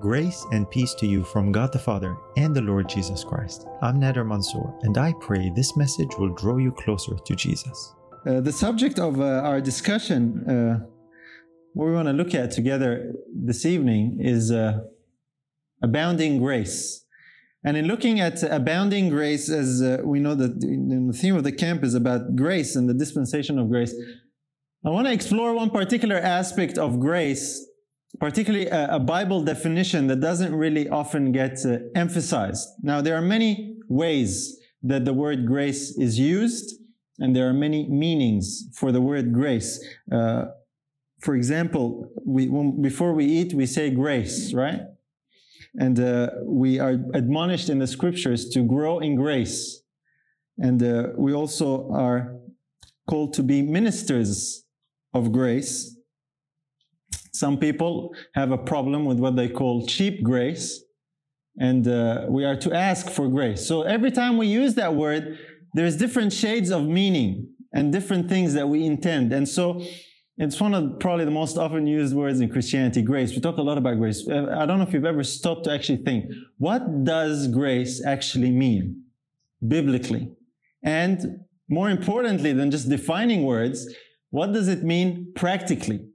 Grace and peace to you from God the Father and the Lord Jesus Christ. I'm Nader Mansour, and I pray this message will draw you closer to Jesus. Uh, the subject of uh, our discussion, uh, what we want to look at together this evening, is uh, abounding grace. And in looking at abounding grace, as uh, we know that the theme of the camp is about grace and the dispensation of grace, I want to explore one particular aspect of grace particularly a, a, Bible definition that doesn't really often get uh, emphasized. Now, there are many ways that the word grace is used, and there are many meanings for the word grace. Uh, for example, we, when, before we eat, we say grace, right? And uh, we are admonished in the scriptures to grow in grace. And uh, we also are called to be ministers of grace some people have a problem with what they call cheap grace, and uh, we are to ask for grace. So every time we use that word, there's different shades of meaning and different things that we intend. And so it's one of probably the most often used words in Christianity, grace. We talk a lot about grace. Uh, I don't know if you've ever stopped to actually think, what does grace actually mean biblically? And more importantly than just defining words, what does it mean practically?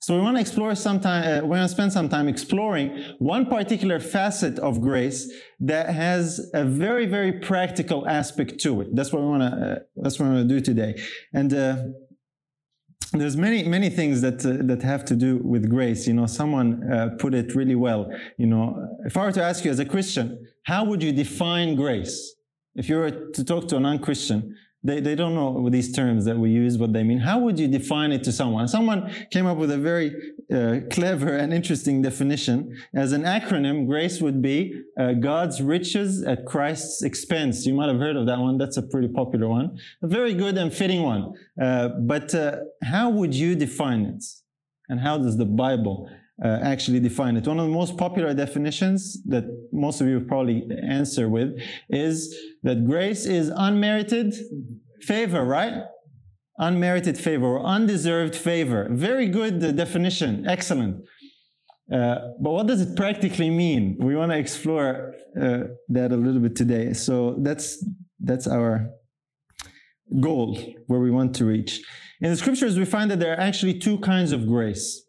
So we want to explore some time, uh, we're going to spend some time exploring one particular facet of grace that has a very, very practical aspect to it. That's what we want to, uh, that's what we want to do today. And, uh, there's many, many things that, uh, that have to do with grace. You know, someone uh, put it really well. You know, if I were to ask you as a Christian, how would you define grace? If you were to talk to a non-Christian, they, they don't know these terms that we use, what they mean. How would you define it to someone? Someone came up with a very uh, clever and interesting definition. As an acronym, GRACE would be uh, God's riches at Christ's expense. You might have heard of that one. That's a pretty popular one. A very good and fitting one. Uh, but uh, how would you define it? And how does the Bible uh, actually define it. One of the most popular definitions that most of you probably answer with is that grace is unmerited favor, right? Unmerited favor or undeserved favor. Very good uh, definition. Excellent. Uh, but what does it practically mean? We want to explore uh, that a little bit today. So that's that's our goal where we want to reach. In the scriptures, we find that there are actually two kinds of grace.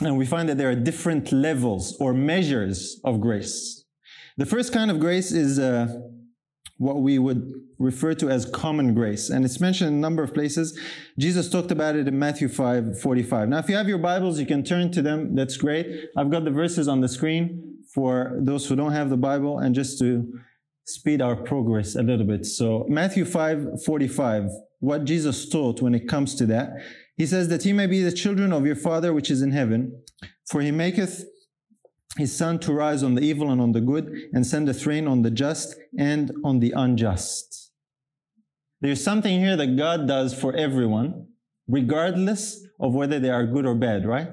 And we find that there are different levels or measures of grace. The first kind of grace is uh, what we would refer to as common grace. And it's mentioned in a number of places. Jesus talked about it in Matthew 5 45. Now, if you have your Bibles, you can turn to them. That's great. I've got the verses on the screen for those who don't have the Bible and just to speed our progress a little bit. So, Matthew 5 45, what Jesus taught when it comes to that. He says that ye may be the children of your Father which is in heaven, for he maketh his sun to rise on the evil and on the good, and sendeth rain on the just and on the unjust. There's something here that God does for everyone, regardless of whether they are good or bad, right?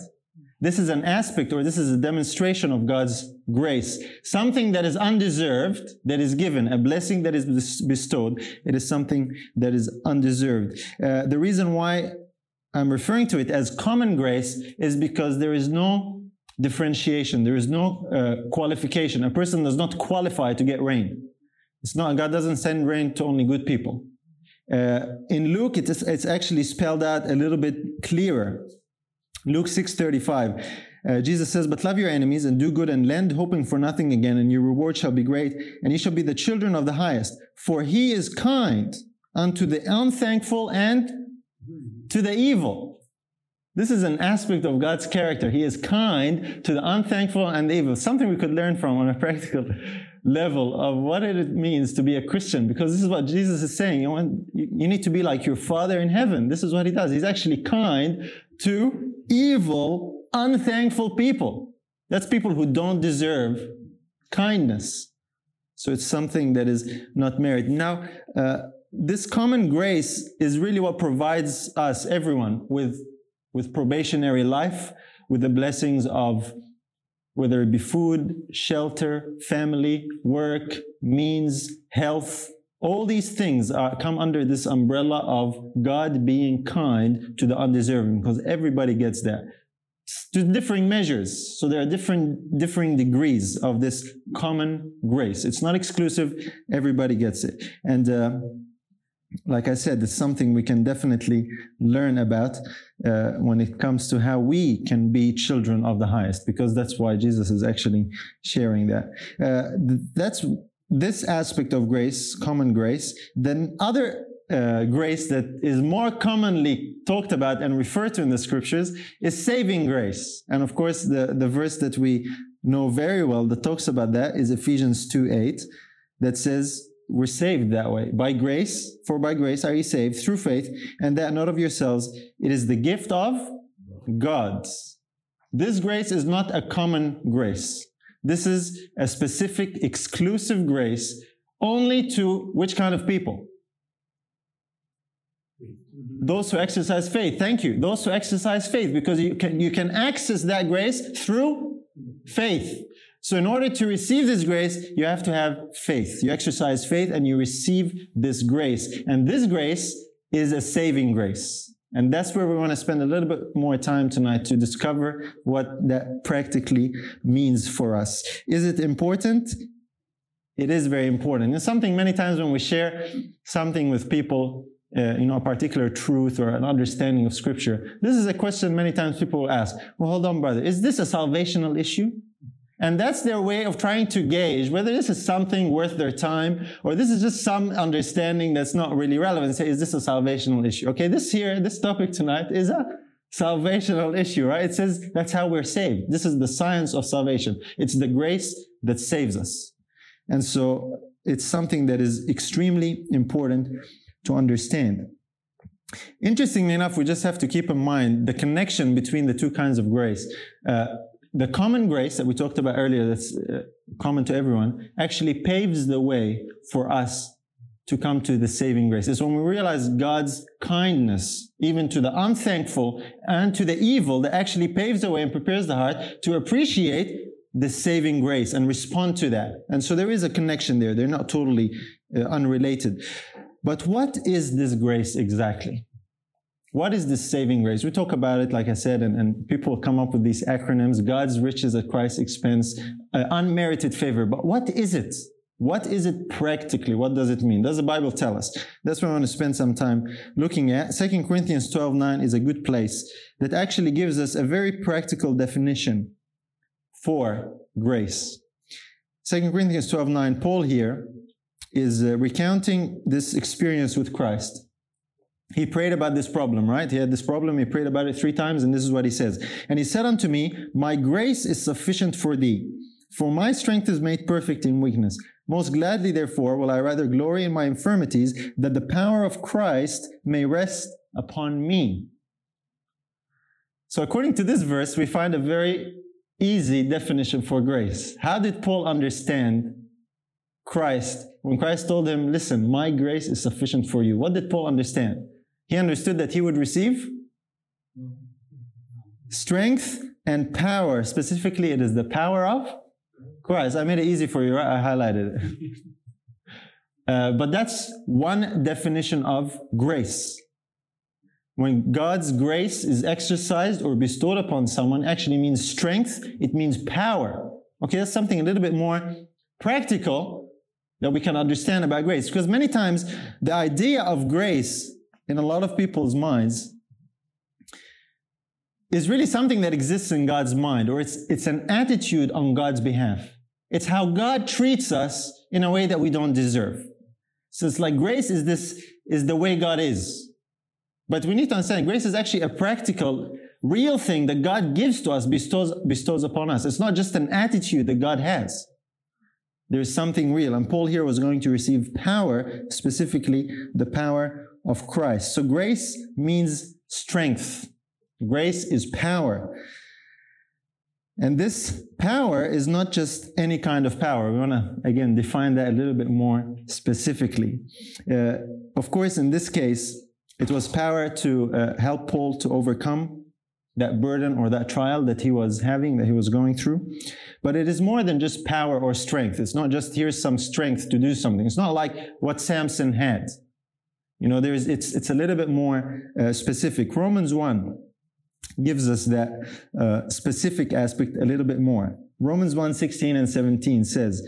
This is an aspect or this is a demonstration of God's grace. Something that is undeserved, that is given, a blessing that is bestowed. It is something that is undeserved. Uh, the reason why I'm referring to it as common grace is because there is no differentiation. There is no uh, qualification. A person does not qualify to get rain. It's not, God doesn't send rain to only good people. Uh, in Luke, it's, it's actually spelled out a little bit clearer. Luke 6.35, uh, Jesus says, But love your enemies and do good and lend, hoping for nothing again, and your reward shall be great, and ye shall be the children of the highest. For he is kind unto the unthankful and to the evil. This is an aspect of God's character. He is kind to the unthankful and the evil. Something we could learn from on a practical level of what it means to be a Christian, because this is what Jesus is saying. You, want, you need to be like your Father in heaven. This is what He does. He's actually kind to evil, unthankful people. That's people who don't deserve kindness. So it's something that is not merit. Now, uh, this common grace is really what provides us, everyone, with, with probationary life, with the blessings of whether it be food, shelter, family, work, means, health. All these things are, come under this umbrella of God being kind to the undeserving, because everybody gets that. to differing measures. So there are different differing degrees of this common grace. It's not exclusive. Everybody gets it. And uh, like I said, it's something we can definitely learn about uh, when it comes to how we can be children of the highest, because that's why Jesus is actually sharing that. Uh, that's this aspect of grace, common grace. Then other uh, grace that is more commonly talked about and referred to in the scriptures is saving grace. And of course, the, the verse that we know very well that talks about that is Ephesians 2 8, that says, We're saved that way. By grace, for by grace are ye saved through faith, and that not of yourselves. It is the gift of God. This grace is not a common grace. This is a specific, exclusive grace only to which kind of people? Those who exercise faith. Thank you. Those who exercise faith, because you can, you can access that grace through faith. So in order to receive this grace, you have to have faith. You exercise faith and you receive this grace. And this grace is a saving grace. And that's where we want to spend a little bit more time tonight to discover what that practically means for us. Is it important? It is very important. It's something many times when we share something with people, uh, you know, a particular truth or an understanding of scripture. This is a question many times people will ask. Well, hold on, brother. Is this a salvational issue? And that's their way of trying to gauge whether this is something worth their time or this is just some understanding that's not really relevant. Say, is this a salvational issue? Okay, this here, this topic tonight is a salvational issue, right? It says that's how we're saved. This is the science of salvation. It's the grace that saves us. And so it's something that is extremely important to understand. Interestingly enough, we just have to keep in mind the connection between the two kinds of grace. Uh, the common grace that we talked about earlier, that's uh, common to everyone, actually paves the way for us to come to the saving grace. It's when we realize God's kindness, even to the unthankful and to the evil, that actually paves the way and prepares the heart to appreciate the saving grace and respond to that. And so there is a connection there. They're not totally uh, unrelated. But what is this grace exactly? What is this saving grace? We talk about it, like I said, and, and people come up with these acronyms God's riches at Christ's expense, uh, unmerited favor. But what is it? What is it practically? What does it mean? Does the Bible tell us? That's what I want to spend some time looking at. 2 Corinthians 12 9 is a good place that actually gives us a very practical definition for grace. 2 Corinthians 12 9, Paul here is uh, recounting this experience with Christ. He prayed about this problem, right? He had this problem, he prayed about it three times, and this is what he says. And he said unto me, My grace is sufficient for thee, for my strength is made perfect in weakness. Most gladly, therefore, will I rather glory in my infirmities, that the power of Christ may rest upon me. So, according to this verse, we find a very easy definition for grace. How did Paul understand Christ when Christ told him, Listen, my grace is sufficient for you? What did Paul understand? He understood that he would receive strength and power. Specifically, it is the power of Christ. I made it easy for you, right? I highlighted it. Uh, but that's one definition of grace. When God's grace is exercised or bestowed upon someone, actually means strength, it means power. Okay, that's something a little bit more practical that we can understand about grace. Because many times the idea of grace in a lot of people's minds is really something that exists in God's mind, or it's, it's an attitude on God's behalf. It's how God treats us in a way that we don't deserve. So it's like grace is this, is the way God is. But we need to understand grace is actually a practical, real thing that God gives to us, bestows, bestows upon us. It's not just an attitude that God has. There's something real. And Paul here was going to receive power, specifically the power of Christ. So grace means strength. Grace is power. And this power is not just any kind of power. We want to, again, define that a little bit more specifically. Uh, of course, in this case, it was power to uh, help Paul to overcome that burden or that trial that he was having, that he was going through. But it is more than just power or strength. It's not just here's some strength to do something. It's not like what Samson had. You know, there's, it's, it's a little bit more uh, specific. Romans 1 gives us that uh, specific aspect a little bit more. Romans 1 16 and 17 says,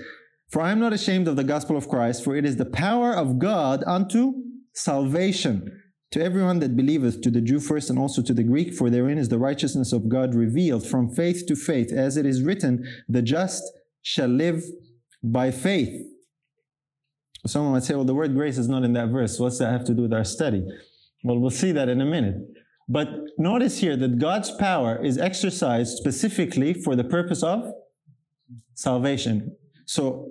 For I am not ashamed of the gospel of Christ, for it is the power of God unto salvation to everyone that believeth, to the Jew first and also to the Greek, for therein is the righteousness of God revealed from faith to faith, as it is written, the just shall live by faith. Someone might say, well, the word grace is not in that verse. What's that have to do with our study? Well, we'll see that in a minute. But notice here that God's power is exercised specifically for the purpose of salvation. So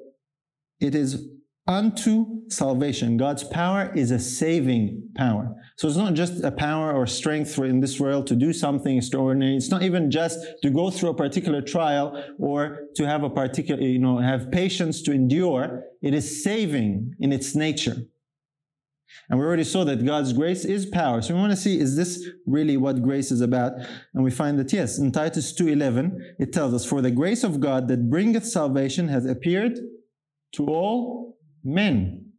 it is unto salvation. God's power is a saving power. So it's not just a power or strength in this world to do something extraordinary. It's not even just to go through a particular trial or to have a particular, you know, have patience to endure. It is saving in its nature. And we already saw that God's grace is power. So we want to see, is this really what grace is about? And we find that yes, in Titus 2.11, it tells us, For the grace of God that bringeth salvation has appeared to all men.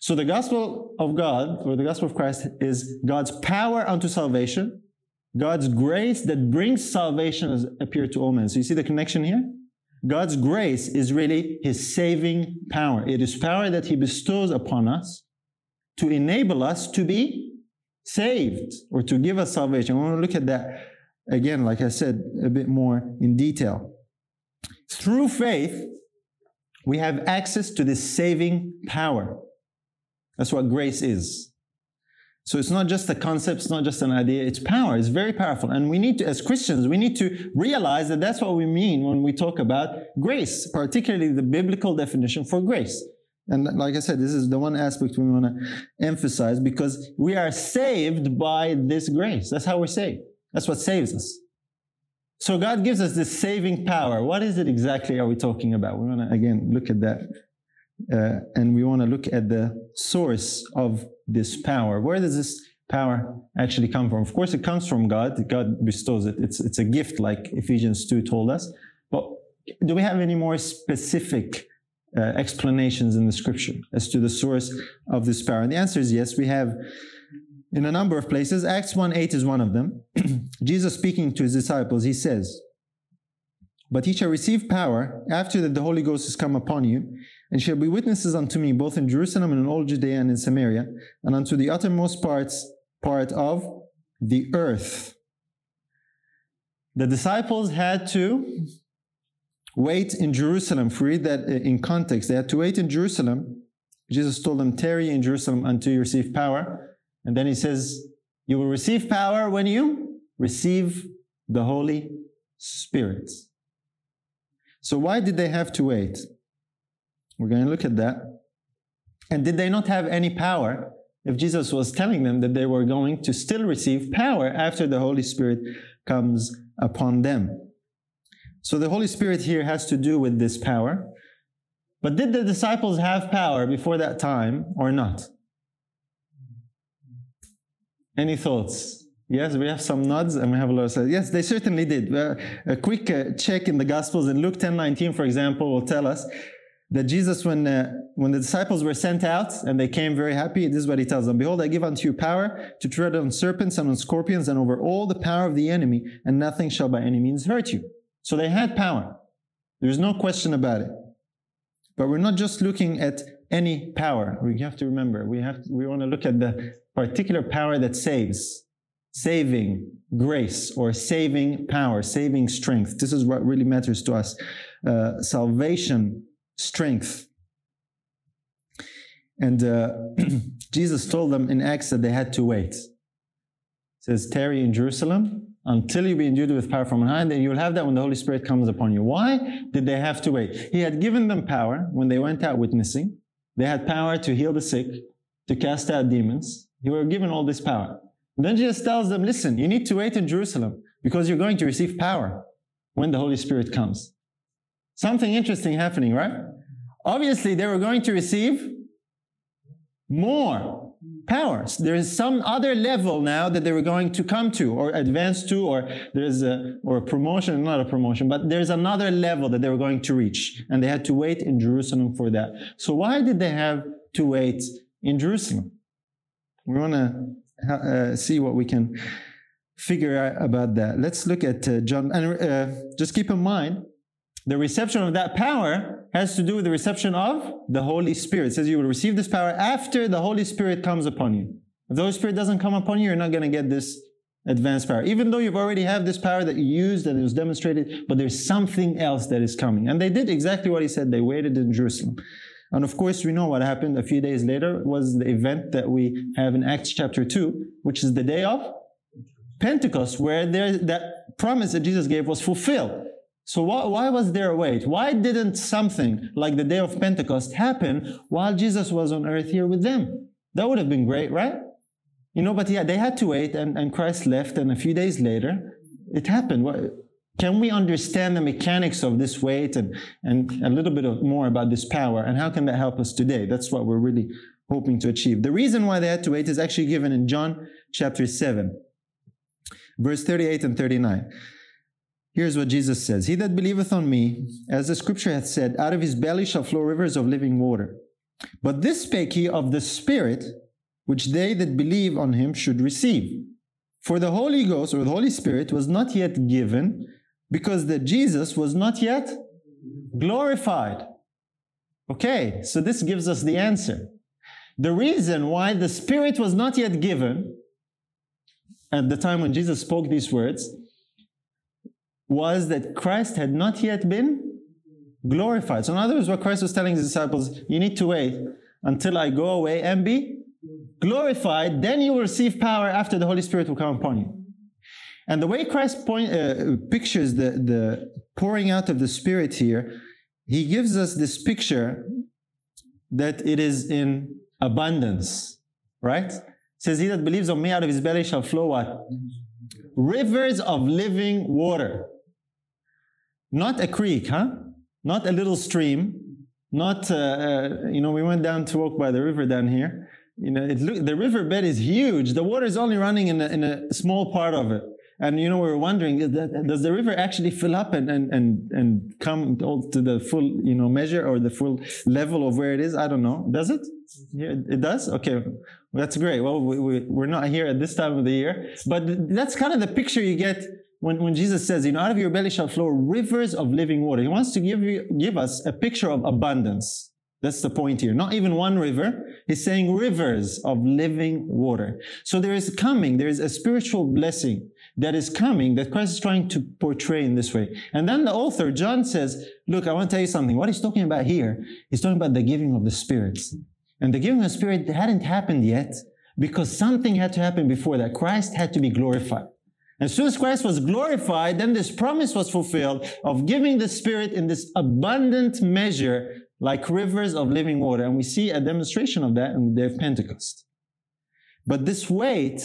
So the gospel of God, or the gospel of Christ, is God's power unto salvation. God's grace that brings salvation has appeared to all men. So you see the connection here? God's grace is really his saving power. It is power that he bestows upon us to enable us to be saved or to give us salvation. I want to look at that again, like I said, a bit more in detail. Through faith, we have access to this saving power. That's what grace is. So it's not just a concept, it's not just an idea, it's power. It's very powerful. And we need to, as Christians, we need to realize that that's what we mean when we talk about grace, particularly the biblical definition for grace. And like I said, this is the one aspect we want to emphasize because we are saved by this grace. That's how we're saved. That's what saves us. So God gives us this saving power. What is it exactly are we talking about? We want to again look at that. Uh, and we want to look at the source of this power. Where does this power actually come from? Of course, it comes from God. God bestows it. It's, it's a gift, like Ephesians 2 told us. But do we have any more specific uh, explanations in the scripture as to the source of this power? And the answer is yes. We have in a number of places. Acts 1 8 is one of them. Jesus speaking to his disciples, he says, But he shall receive power after that the Holy Ghost has come upon you, and shall be witnesses unto me both in Jerusalem and in all Judea and in Samaria, and unto the uttermost parts part of the earth. The disciples had to wait in Jerusalem. Read that in context, they had to wait in Jerusalem. Jesus told them, tarry in Jerusalem until you receive power. And then he says, you will receive power when you receive the Holy Spirit. So why did they have to wait? We're going to look at that. And did they not have any power if Jesus was telling them that they were going to still receive power after the Holy Spirit comes upon them? So the Holy Spirit here has to do with this power. But did the disciples have power before that time or not? Any thoughts? Yes, we have some nods and we have a lot of says. Yes, they certainly did. Uh, a quick uh, check in the Gospels in Luke 10 19, for example, will tell us that Jesus, when, uh, when the disciples were sent out and they came very happy, this is what he tells them Behold, I give unto you power to tread on serpents and on scorpions and over all the power of the enemy, and nothing shall by any means hurt you. So they had power. There's no question about it. But we're not just looking at any power. We have to remember, we, have we want to look at the particular power that saves, saving grace or saving power, saving strength. This is what really matters to us. Uh, salvation, strength. And uh, Jesus told them in Acts that they had to wait. It says, tarry in Jerusalem until you be endued with power from on high, then you'll have that when the Holy Spirit comes upon you. Why did they have to wait? He had given them power when they went out witnessing. They had power to heal the sick, to cast out demons. They were given all this power. And then Jesus tells them, listen, you need to wait in Jerusalem because you're going to receive power when the Holy Spirit comes. Something interesting happening, right? Obviously, they were going to receive more powers. There is some other level now that they were going to come to or advance to, or there's a, or a promotion, not a promotion, but there's another level that they were going to reach. And they had to wait in Jerusalem for that. So why did they have to wait in Jerusalem? We want to uh, see what we can figure out about that. Let's look at uh, John, and uh, just keep in mind, the reception of that power has to do with the reception of the Holy Spirit. It says you will receive this power after the Holy Spirit comes upon you. If the Holy Spirit doesn't come upon you, you're not going to get this advanced power. Even though you've already have this power that you used and it was demonstrated, but there's something else that is coming. And they did exactly what he said. They waited in Jerusalem. And of course, we know what happened a few days later was the event that we have in Acts chapter 2, which is the day of Pentecost, where there, that promise that Jesus gave was fulfilled. So why, why was there a wait? Why didn't something like the day of Pentecost happen while Jesus was on earth here with them? That would have been great, right? You know, but yeah, they had to wait and, and Christ left and a few days later, it happened. Can we understand the mechanics of this wait and, and a little bit of more about this power and how can that help us today? That's what we're really hoping to achieve. The reason why they had to wait is actually given in John chapter 7, verse 38 and 39. Here's what Jesus says He that believeth on me, as the scripture hath said, out of his belly shall flow rivers of living water. But this spake he of the Spirit, which they that believe on him should receive. For the Holy Ghost or the Holy Spirit was not yet given, because that Jesus was not yet glorified. Okay, so this gives us the answer. The reason why the Spirit was not yet given at the time when Jesus spoke these words was that Christ had not yet been glorified. So, in other words, what Christ was telling his disciples, you need to wait until I go away and be glorified, then you will receive power after the Holy Spirit will come upon you. And the way Christ point, uh, pictures the, the pouring out of the Spirit here, he gives us this picture that it is in abundance, right? Says, He that believes on me out of his belly shall flow what? Rivers of living water. Not a creek, huh? Not a little stream. Not, uh, uh, you know, we went down to walk by the river down here. You know, it look, the riverbed is huge. The water is only running in a, in a small part of it. And you know, we were wondering, does the river actually fill up and, and, and, and come to the full, you know, measure or the full level of where it is? I don't know. Does it? Yeah, it does? Okay. That's great. Well, we, we, we're not here at this time of the year, but that's kind of the picture you get when, when Jesus says, you know, out of your belly shall flow rivers of living water. He wants to give you, give us a picture of abundance. That's the point here. Not even one river. He's saying rivers of living water. So there is coming, there is a spiritual blessing that is coming that Christ is trying to portray in this way. And then the author, John says, look, I want to tell you something. What he's talking about here, he's talking about the giving of the spirits. And the giving of the spirit hadn't happened yet because something had to happen before that. Christ had to be glorified. As soon as Christ was glorified, then this promise was fulfilled of giving the Spirit in this abundant measure like rivers of living water. And we see a demonstration of that in the day of Pentecost. But this wait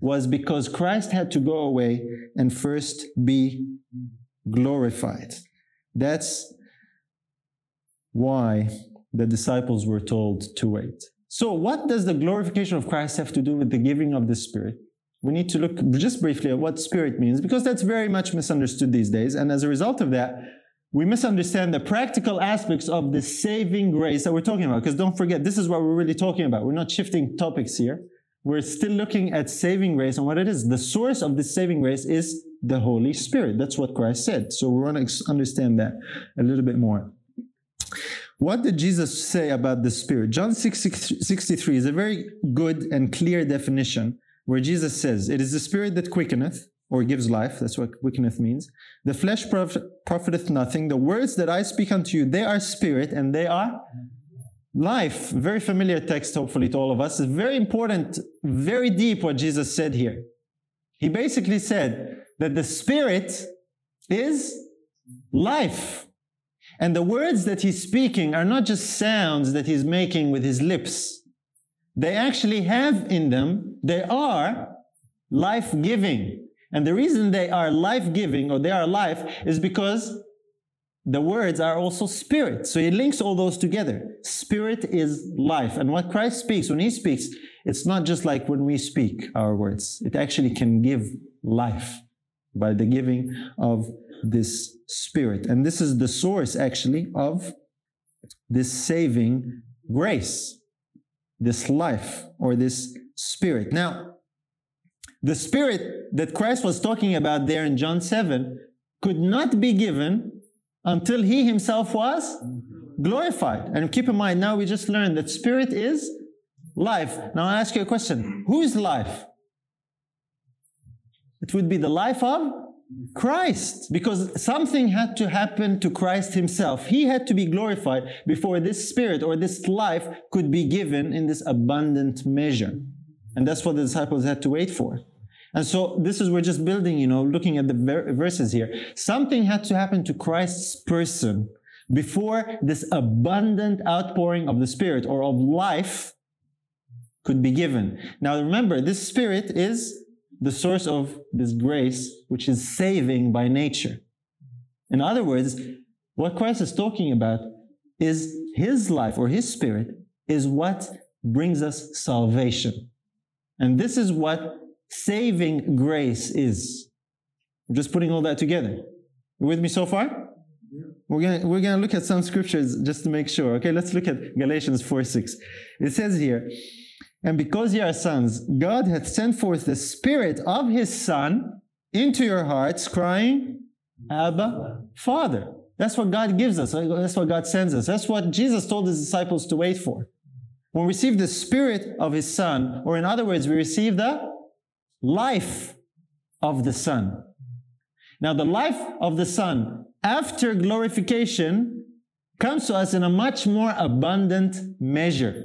was because Christ had to go away and first be glorified. That's why the disciples were told to wait. So, what does the glorification of Christ have to do with the giving of the Spirit? We need to look just briefly at what Spirit means because that's very much misunderstood these days. And as a result of that, we misunderstand the practical aspects of the saving grace that we're talking about. Because don't forget, this is what we're really talking about. We're not shifting topics here. We're still looking at saving grace and what it is. The source of this saving grace is the Holy Spirit. That's what Christ said. So we want to understand that a little bit more. What did Jesus say about the Spirit? John 6, 63 is a very good and clear definition where Jesus says, It is the Spirit that quickeneth, or gives life. That's what quickeneth means. The flesh profiteth nothing. The words that I speak unto you, they are spirit and they are life. Very familiar text, hopefully, to all of us. It's very important, very deep what Jesus said here. He basically said that the spirit is life. And the words that he's speaking are not just sounds that he's making with his lips. They actually have in them, they are life giving. And the reason they are life giving or they are life is because the words are also spirit. So he links all those together. Spirit is life. And what Christ speaks, when he speaks, it's not just like when we speak our words. It actually can give life by the giving of this spirit. And this is the source actually of this saving grace, this life or this spirit. Now, The Spirit that Christ was talking about there in John 7 could not be given until He Himself was glorified. And keep in mind, now we just learned that Spirit is life. Now I ask you a question Who is life? It would be the life of Christ, because something had to happen to Christ himself. He had to be glorified before this spirit or this life could be given in this abundant measure. And that's what the disciples had to wait for. And so this is, we're just building, you know, looking at the ver- verses here. Something had to happen to Christ's person before this abundant outpouring of the Spirit or of life could be given. Now remember, this Spirit is the source of this grace, which is saving by nature. In other words, what Christ is talking about is His life or His Spirit is what brings us salvation. And this is what saving grace is. I'm just putting all that together. You with me so far? We're gonna, we're gonna look at some scriptures just to make sure. Okay, let's look at Galatians 4 6. It says here, and because ye are sons, God hath sent forth the Spirit of His Son into your hearts, crying, Abba, Father. That's what God gives us. That's what God sends us. That's what Jesus told His disciples to wait for. When we receive the Spirit of His Son, or in other words, we receive the life of the Son. Now, the life of the Son after glorification comes to us in a much more abundant measure.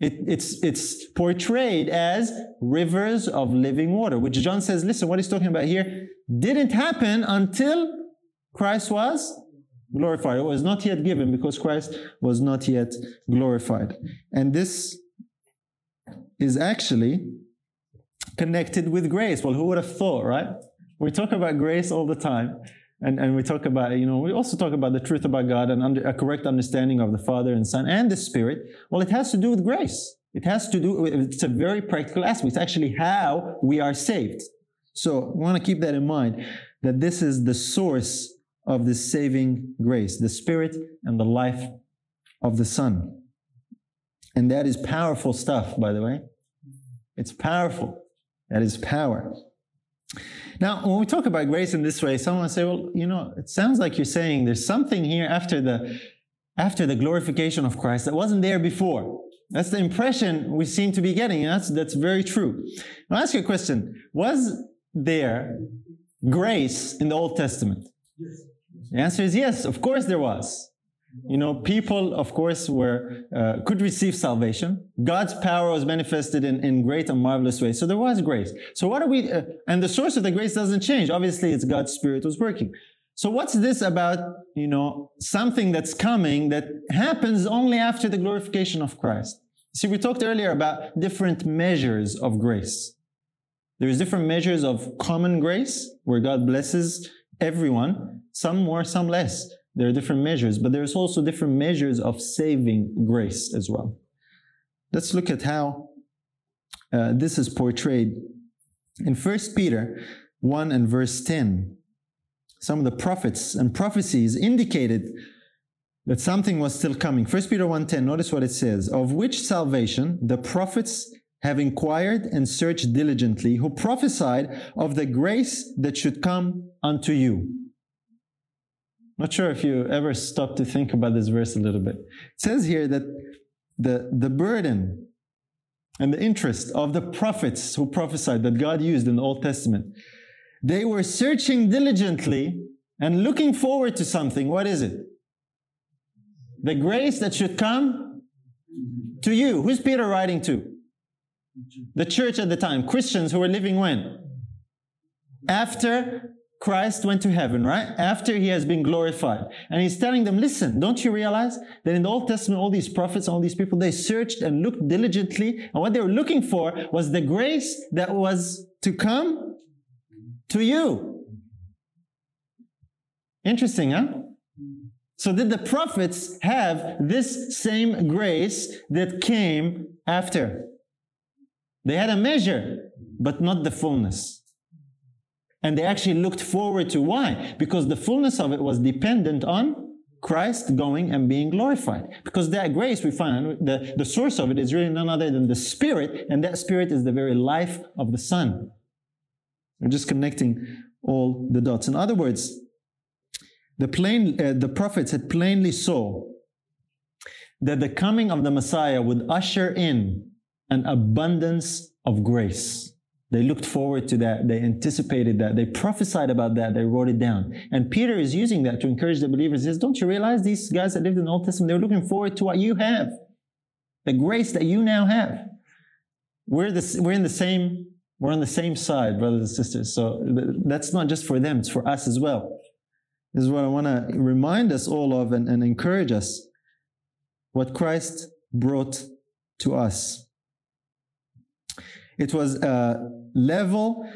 It, it's, it's portrayed as rivers of living water, which John says, listen, what he's talking about here didn't happen until Christ was glorified. It was not yet given because Christ was not yet glorified. And this is actually connected with grace. Well, who would have thought, right? We talk about grace all the time. And, and we talk about, you know, we also talk about the truth about God and under, a correct understanding of the Father and Son and the Spirit. Well, it has to do with grace. It has to do, it's a very practical aspect. It's actually how we are saved. So we want to keep that in mind, that this is the source of the saving grace, the Spirit and the life of the Son. And that is powerful stuff, by the way. It's powerful. That is power. Now, when we talk about grace in this way, someone will say, well, you know, it sounds like you're saying there's something here after the, after the glorification of Christ that wasn't there before. That's the impression we seem to be getting. And that's, that's very true. I'll ask you a question. Was there grace in the Old Testament? Yes. The answer is yes, of course there was. You know, people, of course, were uh, could receive salvation. God's power was manifested in, in great and marvelous ways. So there was grace. So what are we? Uh, and the source of the grace doesn't change. Obviously, it's God's Spirit was working. So what's this about? You know, something that's coming that happens only after the glorification of Christ. See, we talked earlier about different measures of grace. There's different measures of common grace where God blesses everyone, some more, some less. There are different measures, but there's also different measures of saving grace as well. Let's look at how uh, this is portrayed in 1 Peter 1 and verse 10. Some of the prophets and prophecies indicated that something was still coming. 1 Peter 1:10, notice what it says, of which salvation the prophets have inquired and searched diligently, who prophesied of the grace that should come unto you. Not sure if you ever stop to think about this verse a little bit. It says here that the, the burden and the interest of the prophets who prophesied that God used in the Old Testament, they were searching diligently and looking forward to something. What is it? The grace that should come to you. Who's Peter writing to? The church at the time, Christians who were living when? After Christ went to heaven, right? After he has been glorified. And he's telling them, listen, don't you realize that in the Old Testament, all these prophets, all these people, they searched and looked diligently. And what they were looking for was the grace that was to come to you. Interesting, huh? So did the prophets have this same grace that came after? They had a measure, but not the fullness. And they actually looked forward to why? Because the fullness of it was dependent on Christ going and being glorified. Because that grace we find, the, the source of it is really none other than the Spirit, and that Spirit is the very life of the Son. We're just connecting all the dots. In other words, the, plain, uh, the prophets had plainly saw that the coming of the Messiah would usher in an abundance of grace. They looked forward to that. They anticipated that. They prophesied about that. They wrote it down. And Peter is using that to encourage the believers. He says, Don't you realize these guys that lived in the Old Testament, they're looking forward to what you have, the grace that you now have. We're, the, we're in the same we're on the same side, brothers and sisters. So that's not just for them, it's for us as well. This is what I want to remind us all of and, and encourage us what Christ brought to us. It was a level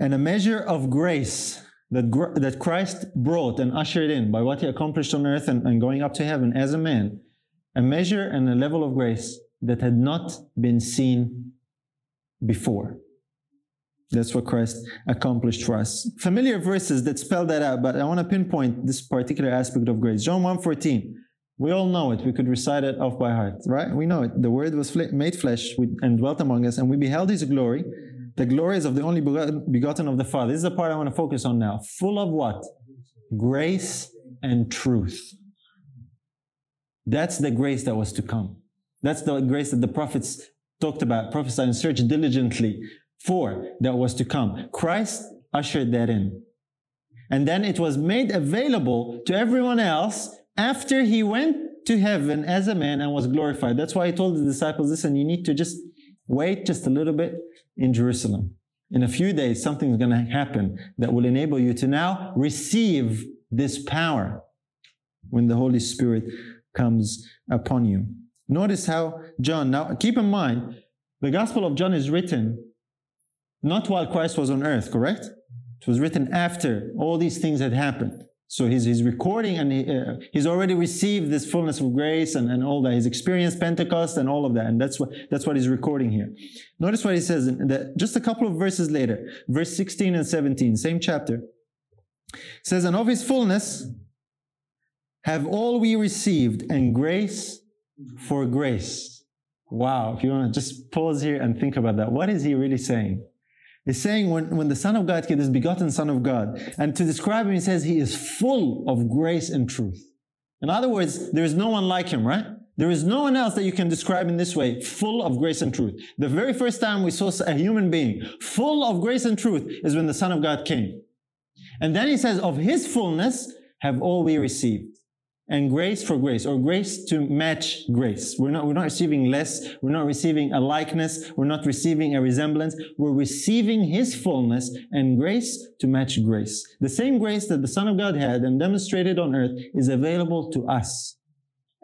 and a measure of grace that, that Christ brought and ushered in by what he accomplished on earth and, and going up to heaven as a man. A measure and a level of grace that had not been seen before. That's what Christ accomplished for us. Familiar verses that spell that out, but I want to pinpoint this particular aspect of grace. John 1.14. We all know it. We could recite it off by heart, right? We know it. The Word was made flesh and dwelt among us, and we beheld His glory. The glories of the only begotten of the Father. This is the part I want to focus on now. Full of what? Grace and truth. That's the grace that was to come. That's the grace that the prophets talked about, prophesied and searched diligently for that was to come. Christ ushered that in. And then it was made available to everyone else after he went to heaven as a man and was glorified. That's why he told the disciples, listen, you need to just wait just a little bit in Jerusalem. In a few days, something's going to happen that will enable you to now receive this power when the Holy Spirit comes upon you. Notice how John, now keep in mind, the Gospel of John is written not while Christ was on earth, correct? It was written after all these things had happened. So he's, he's recording and he, uh, he's already received this fullness of grace and, and all that. He's experienced Pentecost and all of that. And that's what, that's what he's recording here. Notice what he says that just a couple of verses later, verse 16 and 17, same chapter. says, And of his fullness have all we received and grace for grace. Wow. If you want to just pause here and think about that. What is he really saying? Is saying when, when the Son of God came, this begotten Son of God, and to describe him, he says he is full of grace and truth. In other words, there is no one like him, right? There is no one else that you can describe in this way, full of grace and truth. The very first time we saw a human being full of grace and truth is when the Son of God came. And then he says, of his fullness have all we received and grace for grace, or grace to match grace. We're not, we're not receiving less. We're not receiving a likeness. We're not receiving a resemblance. We're receiving His fullness and grace to match grace. The same grace that the Son of God had and demonstrated on earth is available to us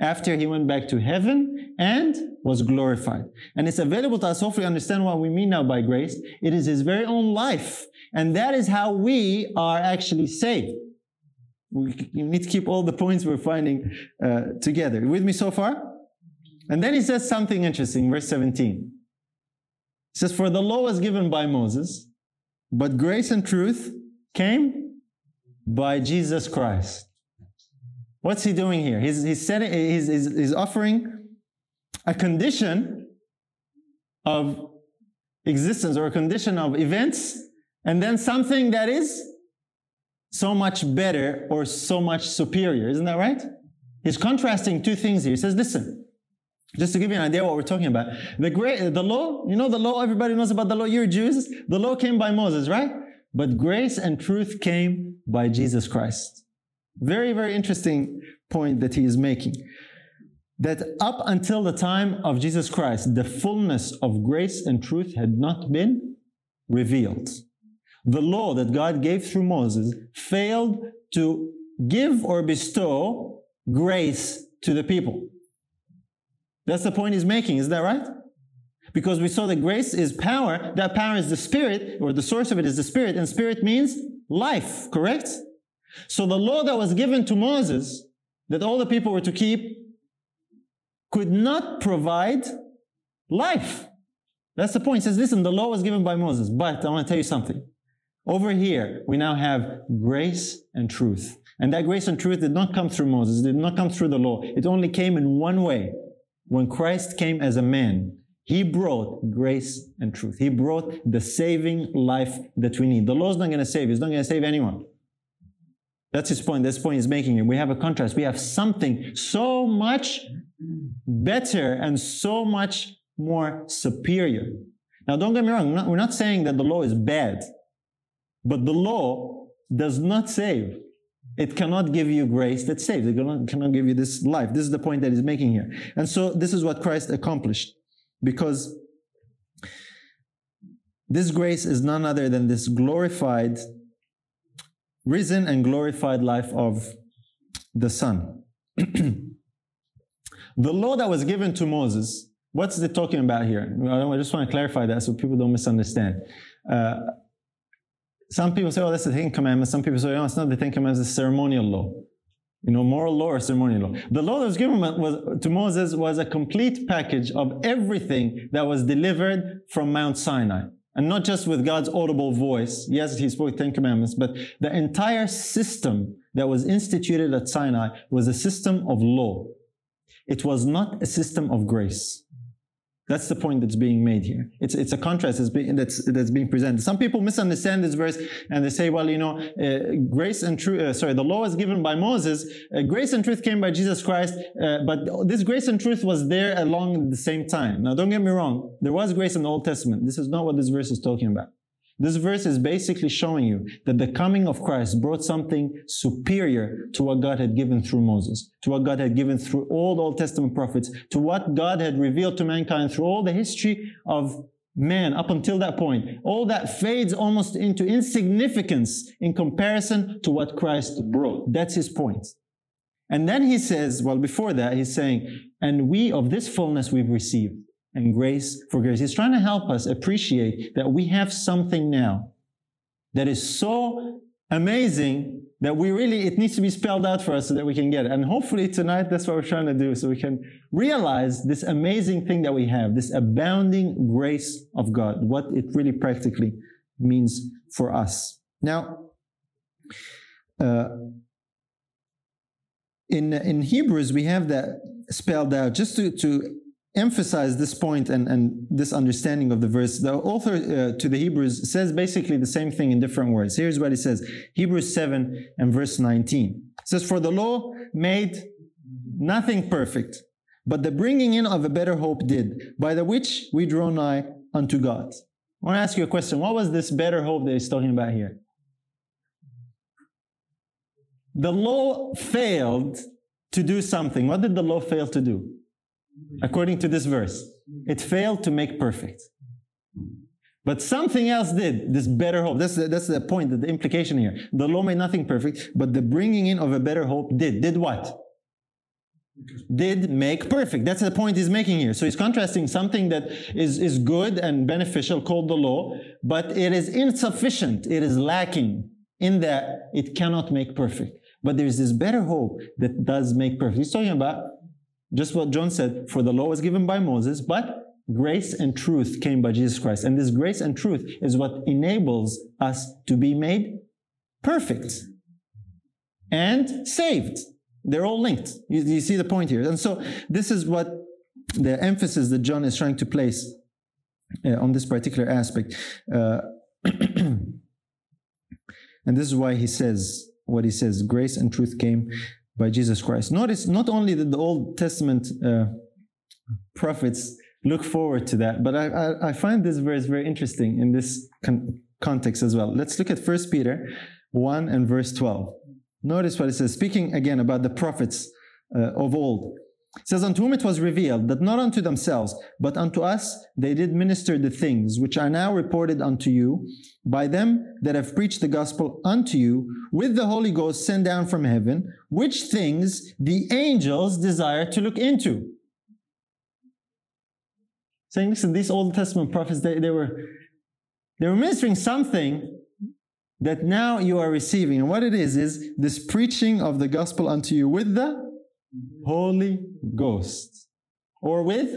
after He went back to heaven and was glorified. And it's available to us. Hopefully understand what we mean now by grace. It is His very own life. And that is how we are actually saved. We need to keep all the points we're finding uh, together. With me so far? And then he says something interesting, verse 17. He says, For the law was given by Moses, but grace and truth came by Jesus Christ. What's he doing here? He's, he's, setting, he's, he's, he's offering a condition of existence or a condition of events, and then something that is so much better or so much superior. Isn't that right? He's contrasting two things here. He says, listen, just to give you an idea what we're talking about. The great, the law, you know the law, everybody knows about the law, you're Jews. The law came by Moses, right? But grace and truth came by Jesus Christ. Very, very interesting point that he is making. That up until the time of Jesus Christ, the fullness of grace and truth had not been revealed the law that God gave through Moses failed to give or bestow grace to the people. That's the point he's making, is that right? Because we saw that grace is power, that power is the spirit, or the source of it is the spirit, and spirit means life, correct? So the law that was given to Moses, that all the people were to keep, could not provide life. That's the point. He says, listen, the law was given by Moses, but I want to tell you something. Over here, we now have grace and truth. And that grace and truth did not come through Moses, did not come through the law. It only came in one way. When Christ came as a man, he brought grace and truth. He brought the saving life that we need. The law is not going to save. It's not going to save anyone. That's his point. The point he's making. We have a contrast. We have something so much better and so much more superior. Now, don't get me wrong. We're not saying that the law is bad, but the law does not save. It cannot give you grace that saves. It cannot, cannot give you this life. This is the point that he's making here. And so this is what Christ accomplished because this grace is none other than this glorified, risen and glorified life of the Son. the law that was given to Moses, what's it talking about here? I just want to clarify that so people don't misunderstand. Uh, some people say, oh, that's the Ten Commandments. Some people say, oh, it's not the Ten Commandments, it's ceremonial law. You know, moral law or ceremonial law. The law that was given was, to Moses was a complete package of everything that was delivered from Mount Sinai. And not just with God's audible voice. Yes, he spoke Ten Commandments, but the entire system that was instituted at Sinai was a system of law. It was not a system of grace. That's the point that's being made here. It's, it's a contrast that's being, that's, that's being presented. Some people misunderstand this verse and they say, well, you know, uh, grace and truth, uh, sorry, the law was given by Moses, uh, grace and truth came by Jesus Christ, uh, but this grace and truth was there along the same time. Now, don't get me wrong, there was grace in the Old Testament. This is not what this verse is talking about. This verse is basically showing you that the coming of Christ brought something superior to what God had given through Moses, to what God had given through all the Old Testament prophets, to what God had revealed to mankind through all the history of man up until that point. All that fades almost into insignificance in comparison to what Christ brought. That's his point. And then he says, well, before that, he's saying, and we of this fullness we've received and grace for grace. He's trying to help us appreciate that we have something now that is so amazing that we really, it needs to be spelled out for us so that we can get it. And hopefully tonight, that's what we're trying to do, so we can realize this amazing thing that we have, this abounding grace of God, what it really practically means for us. Now, uh, in, in Hebrews, we have that spelled out just to, to emphasize this point and, and this understanding of the verse, the author uh, to the Hebrews says basically the same thing in different words. Here's what he says Hebrews 7 and verse 19. It says, For the law made nothing perfect, but the bringing in of a better hope did, by the which we draw nigh unto God. I want to ask you a question. What was this better hope that he's talking about here? The law failed to do something. What did the law fail to do? According to this verse. It failed to make perfect. But something else did, this better hope. That's the, that's the point, the implication here. The law made nothing perfect, but the bringing in of a better hope did. Did what? Did make perfect. That's the point he's making here. So he's contrasting something that is, is good and beneficial called the law, but it is insufficient. It is lacking in that it cannot make perfect. But there's this better hope that does make perfect. He's talking about just what John said, for the law was given by Moses, but grace and truth came by Jesus Christ. And this grace and truth is what enables us to be made perfect and saved. They're all linked. You, you, see the point here. And so this is what the emphasis that John is trying to place uh, on this particular aspect. Uh, and this is why he says what he says grace and truth came by Jesus Christ. Notice not only did the Old Testament uh, prophets look forward to that, but I, I, I, find this verse very interesting in this con- context as well. Let's look at 1 Peter 1 and verse 12. Notice what it says, speaking again about the prophets uh, of old. It says, Unto whom it was revealed that not unto themselves, but unto us they did minister the things which are now reported unto you by them that have preached the gospel unto you with the Holy Ghost sent down from heaven, which things the angels desire to look into. Saying, listen, these Old Testament prophets, they, they were they were ministering something that now you are receiving. And what it is, is this preaching of the gospel unto you with the Mm-hmm. Holy Ghost, or with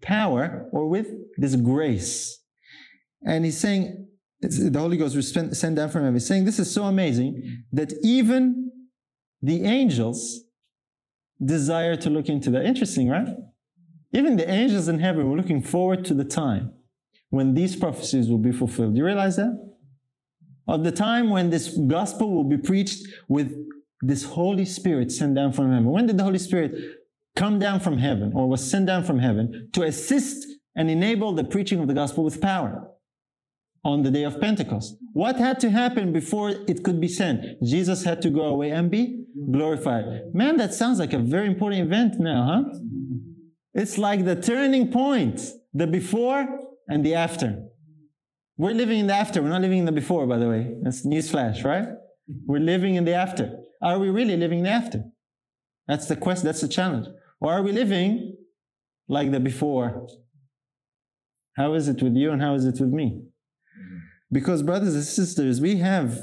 power, or with this grace. And he's saying, the Holy Ghost was sent down from heaven. He's saying this is so amazing that even the angels desire to look into that. Interesting, right? Even the angels in heaven were looking forward to the time when these prophecies will be fulfilled. Do You realize that? Of the time when this gospel will be preached with this Holy Spirit sent down from heaven. When did the Holy Spirit come down from heaven or was sent down from heaven to assist and enable the preaching of the gospel with power? On the day of Pentecost. What had to happen before it could be sent? Jesus had to go away and be glorified. Man, that sounds like a very important event now, huh? It's like the turning point, the before and the after. We're living in the after. We're not living in the before, by the way. That's newsflash, right? We're living in the after. Are we really living the after? That's the question. That's the challenge. Or are we living like the before? How is it with you and how is it with me? Mm-hmm. Because, brothers and sisters, we have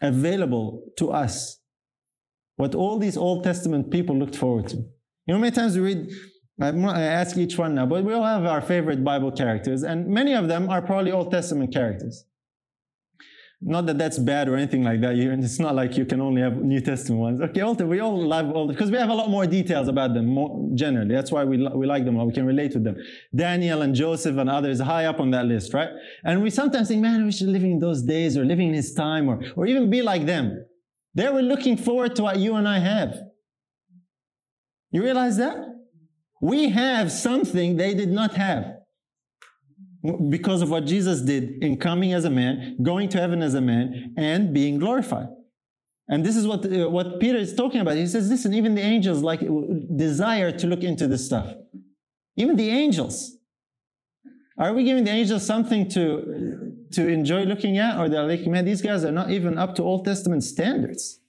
available to us what all these Old Testament people looked forward to. You know, many times we read I ask each one now, but we all have our favorite Bible characters, and many of them are probably Old Testament characters. Not that that's bad or anything like that. It's not like you can only have New Testament ones. Okay, Old, we all love Old because we have a lot more details about them more generally. That's why we, we like them. We can relate to them. Daniel and Joseph and others high up on that list, right? And we sometimes think, man, we should live in those days or living in his time or, or even be like them. They were looking forward to what you and I have. You realize that? We have something they did not have because of what Jesus did in coming as a man, going to heaven as a man, and being glorified. And this is what, uh, what Peter is talking about. He says, listen, even the angels like desire to look into this stuff. Even the angels. Are we giving the angels something to, to enjoy looking at? Or they're like, man, these guys are not even up to Old Testament standards.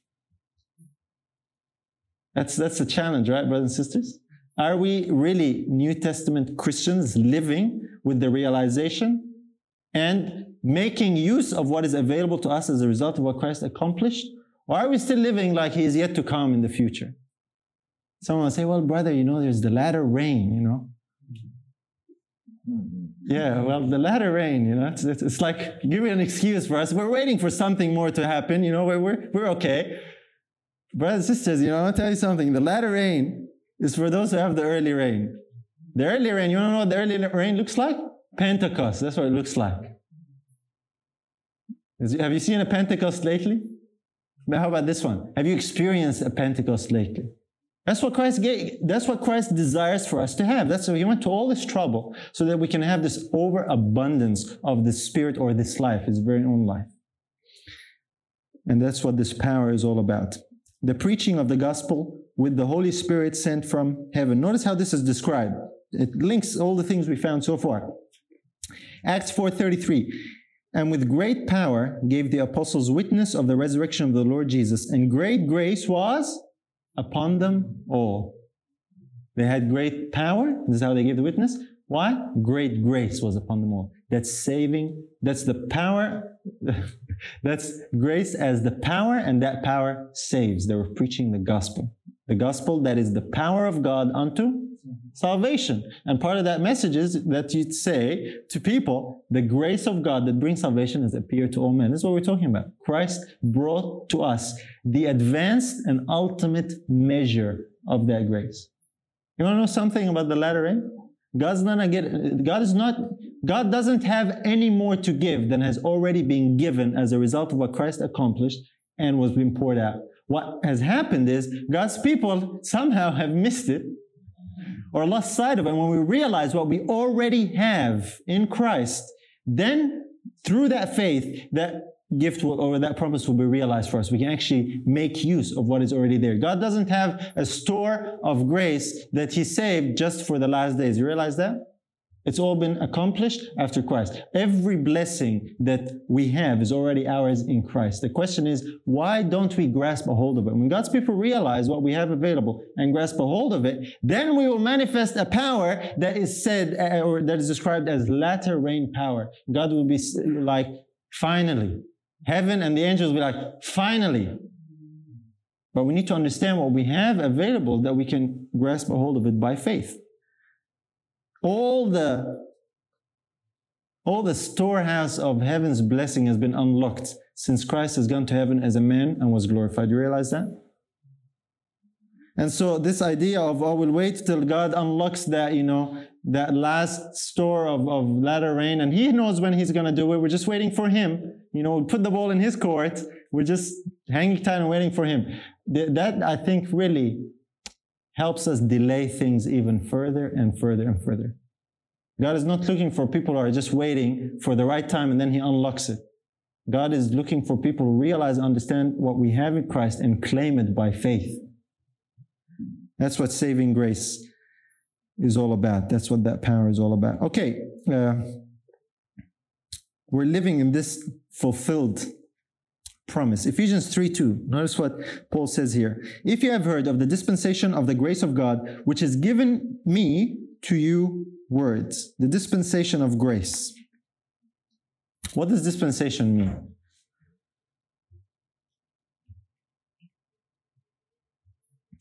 That's, that's a challenge, right, brothers and sisters? Are we really New Testament Christians living with the realization and making use of what is available to us as a result of what Christ accomplished? Or are we still living like he is yet to come in the future? Someone will say, well, brother, you know, there's the latter rain, you know. Yeah, well, the latter rain, you know, it's, it's like, give me an excuse for us. We're waiting for something more to happen, you know, we're, we're, we're okay. Brothers and sisters, you know, I'll tell you something. The latter rain is for those who have the early rain. The early rain, you want to know what the early rain looks like? Pentecost. That's what it looks like. Have you seen a Pentecost lately? But how about this one? Have you experienced a Pentecost lately? That's what Christ gave, that's what Christ desires for us to have. That's why he went to all this trouble so that we can have this overabundance of the spirit or this life, his very own life. And that's what this power is all about. The preaching of the gospel with the Holy Spirit sent from heaven. Notice how this is described. It links all the things we found so far. Acts 4:33. And with great power gave the apostles witness of the resurrection of the Lord Jesus, and great grace was upon them all. They had great power. This is how they gave the witness. Why? Great grace was upon them all. That's saving. That's the power. that's grace as the power, and that power saves. They were preaching the gospel. The gospel that is the power of God unto salvation. And part of that message is that you say to people, the grace of God that brings salvation has appeared to all men. This is what we're talking about. Christ brought to us the advanced and ultimate measure of that grace. You want to know something about the latter rain? God's not get, God is not, God doesn't have any more to give than has already been given as a result of what Christ accomplished and was being poured out. What has happened is God's people somehow have missed it or lost sight of it. And when we realize what we already have in Christ, then through that faith, that gift will, or that promise will be realized for us. We can actually make use of what is already there. God doesn't have a store of grace that He saved just for the last days. You realize that? It's all been accomplished after Christ. Every blessing that we have is already ours in Christ. The question is, why don't we grasp a hold of it? When God's people realize what we have available and grasp a hold of it, then we will manifest a power that is said, uh, or that is described as latter rain power. God will be like, finally, Heaven and the angels will be like, finally. But we need to understand what we have available that we can grasp a hold of it by faith. All the all the storehouse of heaven's blessing has been unlocked since Christ has gone to heaven as a man and was glorified. You realize that? And so this idea of, oh, we'll wait till God unlocks that, you know, that last store of, of latter rain, and He knows when He's to do it. We're just waiting for Him. You know, put the ball in His court. We're just hanging tight and waiting for Him. That, I think, really helps us delay things even further and further and further. God is not looking for people who are just waiting for the right time and then He unlocks it. God is looking for people who realize and understand what we have in Christ and claim it by faith. That's what saving grace is all about. That's what that power is all about. Okay, uh, we're living in this fulfilled promise. Ephesians 3 2. Notice what Paul says here. If you have heard of the dispensation of the grace of God, which is given me to you words, the dispensation of grace. What does dispensation mean?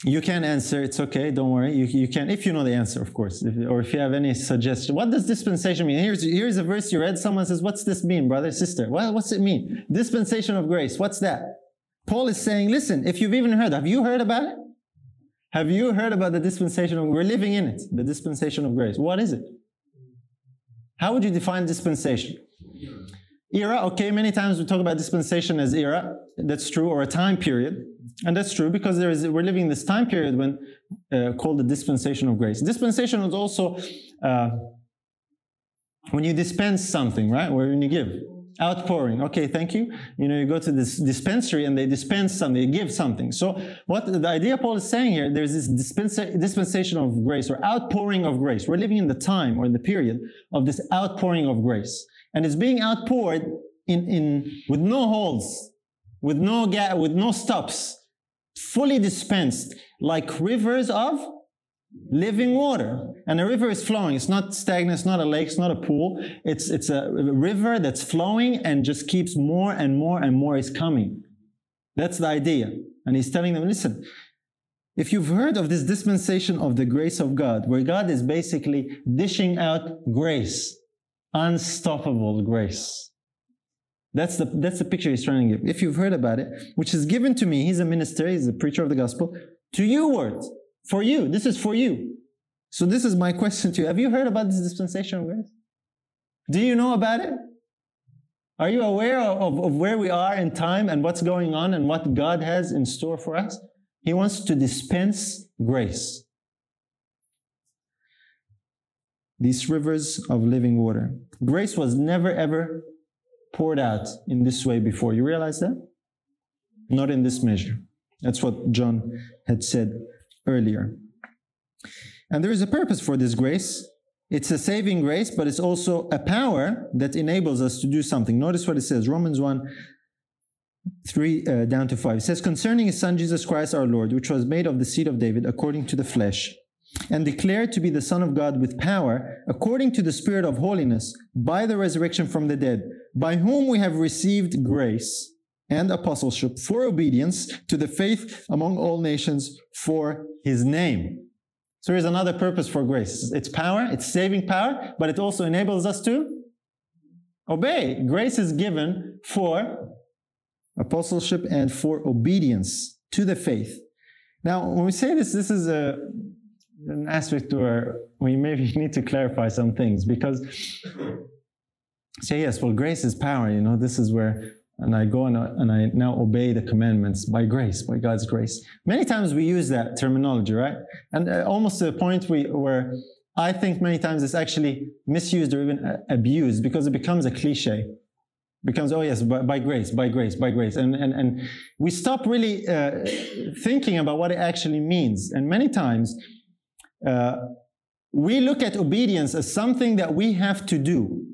You can answer, it's okay, don't worry. You, you can, if you know the answer, of course, if, or if you have any suggestion. What does dispensation mean? Here's, here's a verse you read. Someone says, What's this mean, brother, sister? Well, what's it mean? Dispensation of grace. What's that? Paul is saying, Listen, if you've even heard, have you heard about it? Have you heard about the dispensation of, we're living in it, the dispensation of grace. What is it? How would you define dispensation? Era, okay, many times we talk about dispensation as era. That's true, or a time period. And that's true because there is, we're living in this time period when uh, called the dispensation of grace. Dispensation is also uh, when you dispense something, right? When you give. Outpouring. Okay, thank you. You know, you go to this dispensary and they dispense something, they give something. So what the idea Paul is saying here, there's this dispensa- dispensation of grace or outpouring of grace. We're living in the time or in the period of this outpouring of grace. And it's being outpoured in, in with no holes, with no gap, with no stops, fully dispensed, like rivers of living water. And a river is flowing. It's not stagnant, it's not a lake, it's not a pool. It's, it's a river that's flowing and just keeps more and more and more is coming. That's the idea. And he's telling them, listen, if you've heard of this dispensation of the grace of God, where God is basically dishing out grace, unstoppable grace. That's the, that's the picture he's trying to give. If you've heard about it, which is given to me, he's a minister, he's a preacher of the gospel, to you words, for you. This is for you. So this is my question to you. Have you heard about this dispensation of grace? Do you know about it? Are you aware of, of where we are in time and what's going on and what God has in store for us? He wants to dispense grace. These rivers of living water. Grace was never ever poured out in this way before. You realize that? Not in this measure. That's what John had said earlier. And there is a purpose for this grace. It's a saving grace, but it's also a power that enables us to do something. Notice what it says Romans 1 3 uh, down to 5. It says, Concerning his son Jesus Christ our Lord, which was made of the seed of David according to the flesh, and declared to be the Son of God with power, according to the Spirit of holiness, by the resurrection from the dead, by whom we have received grace and apostleship for obedience to the faith among all nations for his name. So here's another purpose for grace. It's power, it's saving power, but it also enables us to obey. Grace is given for apostleship and for obedience to the faith. Now, when we say this, this is a, an aspect where we maybe need to clarify some things because say yes, well, grace is power. You know, this is where and I go and, and I now obey the commandments by grace, by God's grace. Many times we use that terminology, right? And uh, almost to the point we, where I think many times it's actually misused or even uh, abused because it becomes a cliche. It becomes, oh yes, by, by, grace, by grace, by grace. And, and, and we stop really uh, thinking about what it actually means. And many times uh, we look at obedience as something that we have to do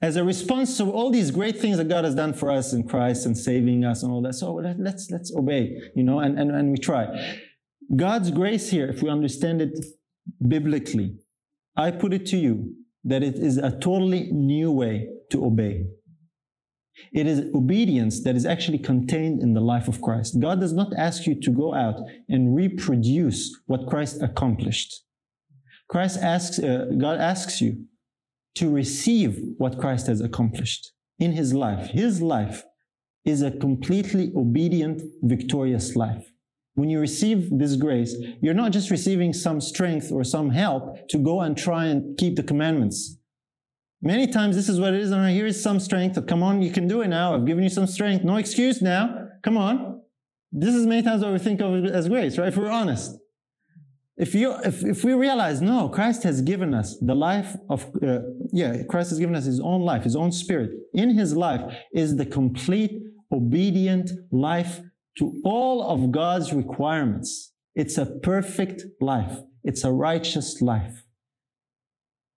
as a response to all these great things that God has done for us in Christ and saving us and all that. So let's, let's obey, you know, and, and, and we try. God's grace here, if we understand it biblically, I put it to you that it is a totally new way to obey. It is obedience that is actually contained in the life of Christ. God does not ask you to go out and reproduce what Christ accomplished. Christ asks, uh, God asks you to receive what Christ has accomplished in his life. His life is a completely obedient, victorious life. when you receive this grace, you're not just receiving some strength or some help to go and try and keep the commandments. Many times this is what it is. And here is some strength. Come on, you can do it now. I've given you some strength. No excuse now. Come on. This is many times what we think of as grace, right? If we're honest. If you, if, if we realize, no, Christ has given us the life of, uh, yeah, Christ has given us His own life, His own Spirit. In His life is the complete obedient life to all of God's requirements. It's a perfect life. It's a righteous life.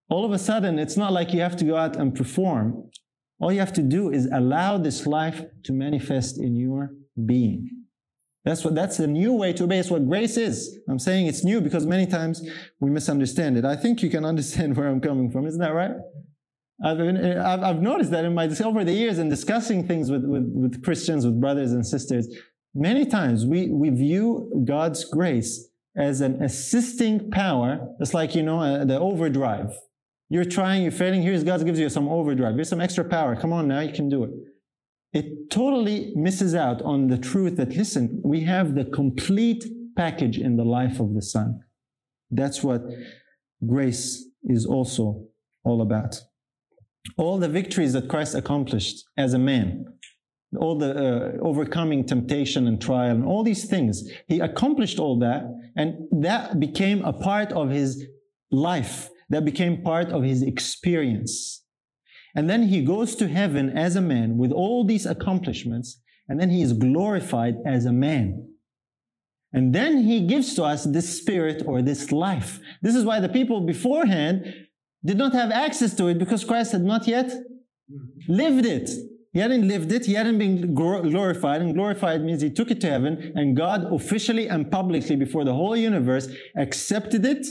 All of a sudden, it's not like you have to go out and perform. All you have to do is allow this life to manifest in your being. That's what that's a new way to obey. It's what grace is. I'm saying it's new because many times we misunderstand it. I think you can understand where I'm coming from. Isn't that right? I've, been, I've, I've noticed that in my over the years in discussing things with, with, with Christians, with brothers and sisters, Many times we, we view God's grace as an assisting power. It's like, you know, uh, the overdrive. You're trying, you're failing. Here's God gives you some overdrive. Here's some extra power. Come on now, you can do it. It totally misses out on the truth that, listen, we have the complete package in the life of the Son. That's what grace is also all about. All the victories that Christ accomplished as a man, all the uh, overcoming temptation and trial and all these things. He accomplished all that, and that became a part of his life. That became part of his experience. And then he goes to heaven as a man with all these accomplishments, and then he is glorified as a man. And then he gives to us this spirit or this life. This is why the people beforehand did not have access to it because Christ had not yet lived it. He hadn't lived it. He hadn't been glorified. And glorified means he took it to heaven and God officially and publicly before the whole universe accepted it,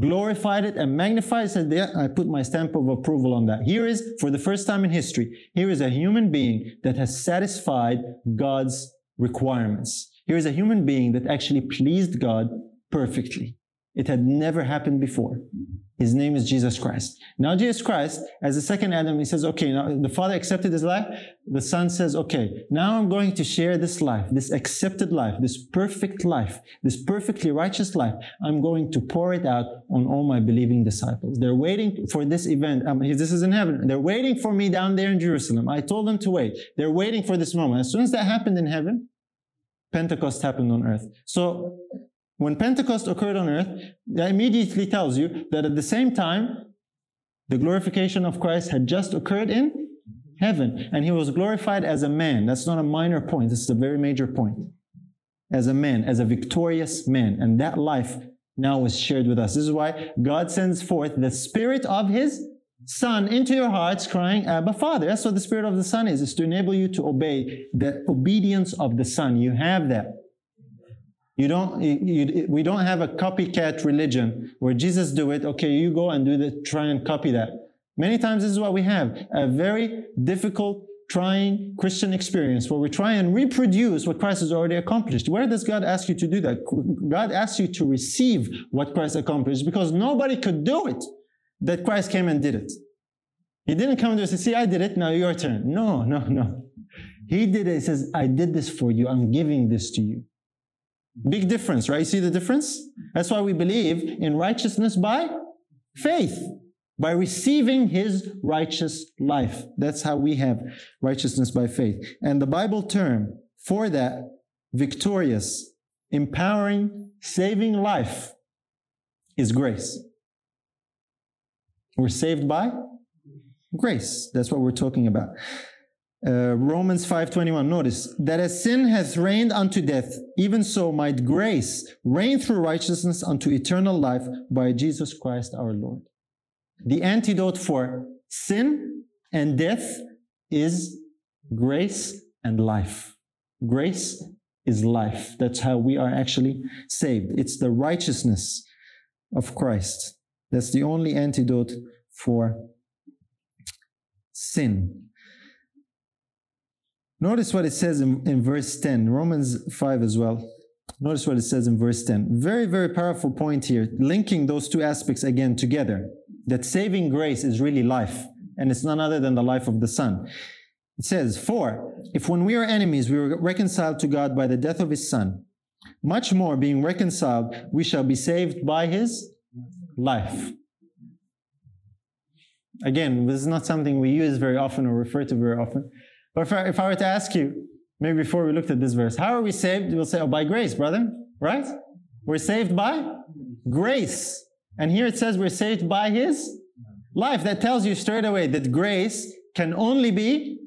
glorified it and magnified it. Said, yeah, I put my stamp of approval on that. Here is, for the first time in history, here is a human being that has satisfied God's requirements. Here is a human being that actually pleased God perfectly. It had never happened before. His name is Jesus Christ. Now Jesus Christ, as the second Adam, he says, okay, now the Father accepted his life. The Son says, okay, now I'm going to share this life, this accepted life, this perfect life, this perfectly righteous life. I'm going to pour it out on all my believing disciples. They're waiting for this event. Um, this is in heaven. They're waiting for me down there in Jerusalem. I told them to wait. They're waiting for this moment. As soon as that happened in heaven, Pentecost happened on earth. So when Pentecost occurred on earth, that immediately tells you that at the same time, the glorification of Christ had just occurred in heaven. And he was glorified as a man. That's not a minor point, this is a very major point. As a man, as a victorious man. And that life now is shared with us. This is why God sends forth the Spirit of His Son into your hearts, crying, Abba, Father. That's what the Spirit of the Son is, is to enable you to obey the obedience of the Son. You have that. You don't, you, you, we don't have a copycat religion where Jesus do it. Okay, you go and do the, try and copy that. Many times this is what we have. A very difficult, trying Christian experience where we try and reproduce what Christ has already accomplished. Where does God ask you to do that? God asks you to receive what Christ accomplished because nobody could do it that Christ came and did it. He didn't come and say, see, I did it, now your turn. No, no, no. He did it. He says, I did this for you. I'm giving this to you. Big difference, right? You see the difference? That's why we believe in righteousness by faith, by receiving his righteous life. That's how we have righteousness by faith. And the Bible term for that, victorious, empowering, saving life, is grace. We're saved by grace. That's what we're talking about. Uh, Romans 5:21 notice that as sin hath reigned unto death even so might grace reign through righteousness unto eternal life by Jesus Christ our Lord. The antidote for sin and death is grace and life. Grace is life. That's how we are actually saved. It's the righteousness of Christ. That's the only antidote for sin. Notice what it says in, in verse 10, Romans 5 as well. Notice what it says in verse 10. Very, very powerful point here, linking those two aspects again together. That saving grace is really life, and it's none other than the life of the Son. It says, For if when we are enemies, we were reconciled to God by the death of his Son, much more being reconciled, we shall be saved by his life. Again, this is not something we use very often or refer to very often. But if I, if I were to ask you, maybe before we looked at this verse, how are we saved? We'll say, oh, by grace, brother, right? We're saved by grace. And here it says we're saved by his life. That tells you straight away that grace can only be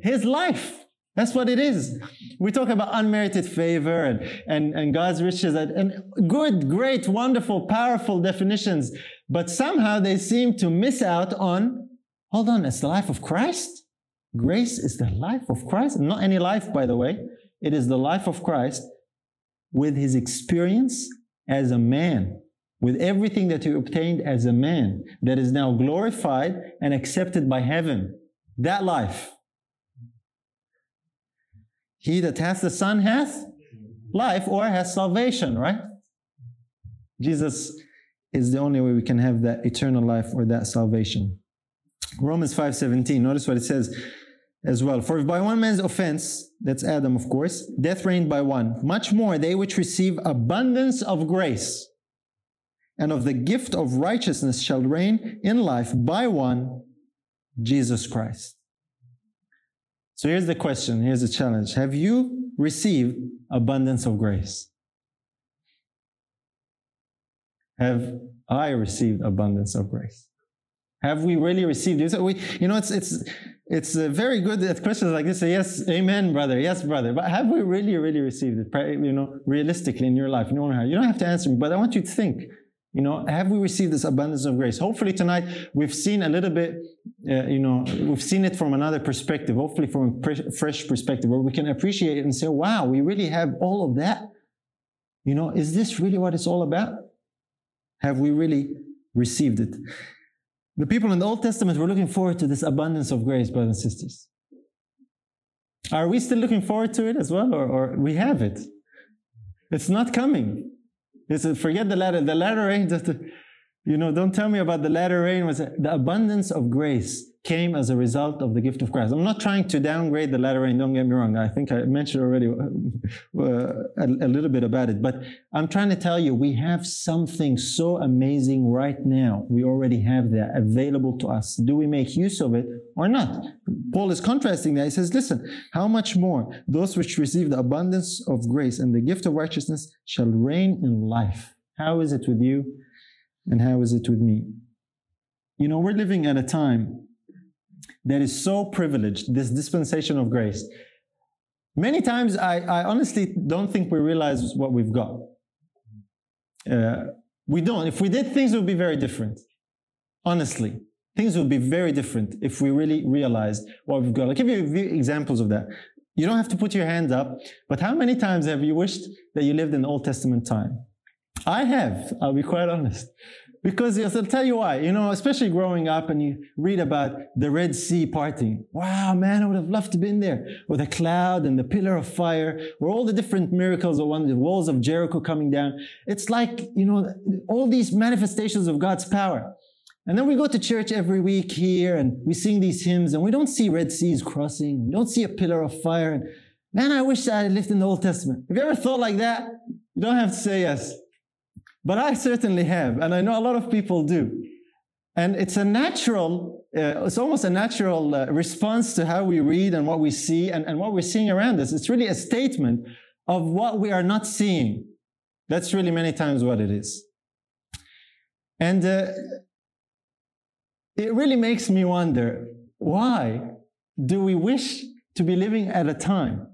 his life. That's what it is. We talk about unmerited favor and, and, and God's riches and, and good, great, wonderful, powerful definitions. But somehow they seem to miss out on, hold on, it's the life of Christ? Grace is the life of Christ. Not any life, by the way. It is the life of Christ with his experience as a man, with everything that he obtained as a man, that is now glorified and accepted by heaven. That life. He that hath the Son hath life or has salvation, right? Jesus is the only way we can have that eternal life or that salvation. Romans 5:17, notice what it says as well. For if by one man's offense, that's Adam, of course, death reigned by one, much more they which receive abundance of grace and of the gift of righteousness shall reign in life by one, Jesus Christ. So here's the question, here's the challenge. Have you received abundance of grace? Have I received abundance of grace? Have we really received it? We, you know, it's it's it's very good at questions like this. Say, yes, amen, brother. Yes, brother. But have we really, really received it? You know, realistically in your life, you don't You don't have to answer me, but I want you to think. You know, have we received this abundance of grace? Hopefully tonight we've seen a little bit, uh, you know, we've seen it from another perspective, hopefully from a fresh perspective where we can appreciate it and say, wow, we really have all of that. You know, is this really what it's all about? Have we really received it? The people in the Old Testament were looking forward to this abundance of grace, brothers and sisters. Are we still looking forward to it as well, or, or we have it? It's not coming. It's a, forget the latter. The latter rain, just, you know, don't tell me about the latter rain. Was the abundance of grace came as a result of the gift of Christ. I'm not trying to downgrade the latter rain, don't get me wrong. I think I mentioned already uh, a, a, little bit about it, but I'm trying to tell you we have something so amazing right now. We already have that available to us. Do we make use of it or not? Paul is contrasting that. He says, listen, how much more those which receive the abundance of grace and the gift of righteousness shall reign in life. How is it with you and how is it with me? You know, we're living at a time that is so privileged, this dispensation of grace. Many times, I, I honestly don't think we realize what we've got. Uh, we don't. If we did, things would be very different. Honestly, things would be very different if we really realized what we've got. I'll give you a few examples of that. You don't have to put your hands up, but how many times have you wished that you lived in Old Testament time? I have, I'll be quite honest. Because I'll tell you why, you know, especially growing up and you read about the Red Sea parting. Wow, man, I would have loved to been there with a cloud and the pillar of fire, or all the different miracles of one, the walls of Jericho coming down. It's like, you know, all these manifestations of God's power. And then we go to church every week here and we sing these hymns and we don't see Red Seas crossing. We don't see a pillar of fire. And man, I wish I had lived in the Old Testament. Have you ever thought like that? You don't have to say yes. But I certainly have, and I know a lot of people do. And it's a natural, uh, it's almost a natural uh, response to how we read and what we see and, and what we're seeing around us. It's really a statement of what we are not seeing. That's really many times what it is. And uh, it really makes me wonder why do we wish to be living at a time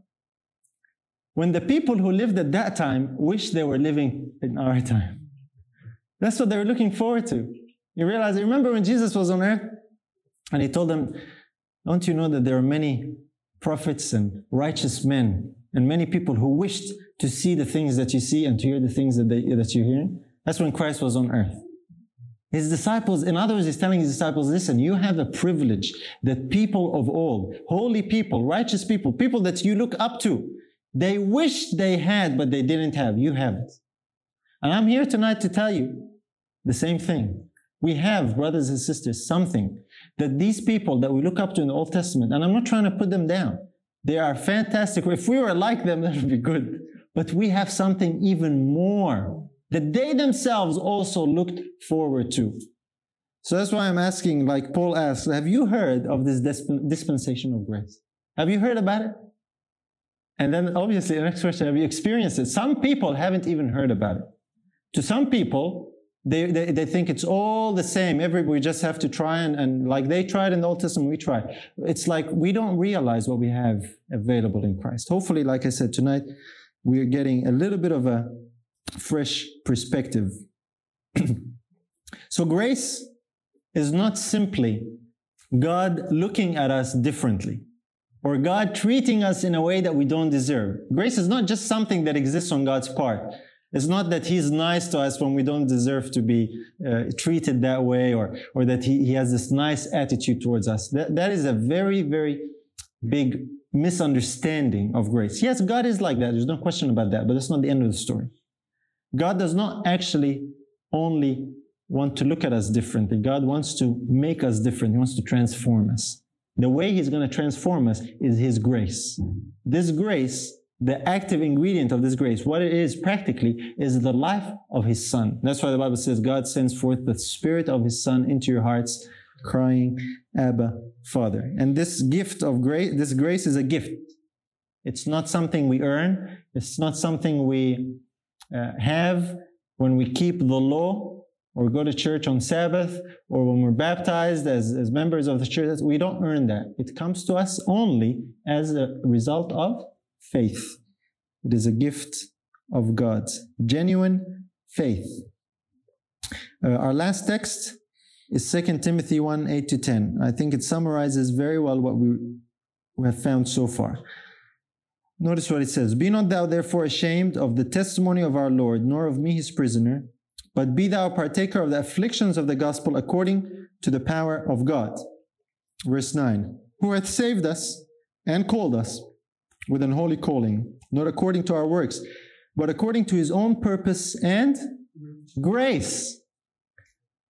when the people who lived at that time wish they were living in our time. That's what they were looking forward to. You realize, remember when Jesus was on earth and he told them, Don't you know that there are many prophets and righteous men and many people who wished to see the things that you see and to hear the things that, they, that you're hearing? That's when Christ was on earth. His disciples, in other words, he's telling his disciples, listen, you have a privilege that people of old, holy people, righteous people, people that you look up to, they wish they had, but they didn't have. You have it. And I'm here tonight to tell you the same thing. We have, brothers and sisters, something that these people that we look up to in the Old Testament, and I'm not trying to put them down. They are fantastic. If we were like them, that would be good. but we have something even more that they themselves also looked forward to. So that's why I'm asking, like Paul asks, have you heard of this dispensation of grace? Have you heard about it? And then obviously the next question, have you experienced it? Some people haven't even heard about it. To some people, they, they, they think it's all the same. Every, we just have to try and, and like they tried in the Old Testament, we try. It's like we don't realize what we have available in Christ. Hopefully, like I said tonight, we're getting a little bit of a fresh perspective. so grace is not simply God looking at us differently or God treating us in a way that we don't deserve. Grace is not just something that exists on God's part. It's not that He's nice to us when we don't deserve to be uh, treated that way or, or that he, he has this nice attitude towards us. That, that is a very, very big misunderstanding of grace. Yes, God is like that. There's no question about that, but that's not the end of the story. God does not actually only want to look at us differently. God wants to make us different. He wants to transform us. The way He's going to transform us is His grace. This grace, the active ingredient of this grace, what it is practically, is the life of His Son. That's why the Bible says God sends forth the Spirit of His Son into your hearts, crying, Abba, Father. And this gift of grace, this grace is a gift. It's not something we earn. It's not something we uh, have when we keep the law or go to church on Sabbath or when we're baptized as, as members of the church. We don't earn that. It comes to us only as a result of faith. It is a gift of God. Genuine faith. Uh, our last text is 2 Timothy 1 8 to 10. I think it summarizes very well what we, we have found so far. Notice what it says Be not thou therefore ashamed of the testimony of our Lord, nor of me his prisoner, but be thou partaker of the afflictions of the gospel according to the power of God. Verse 9 Who hath saved us and called us with an holy calling, not according to our works, but according to his own purpose and grace,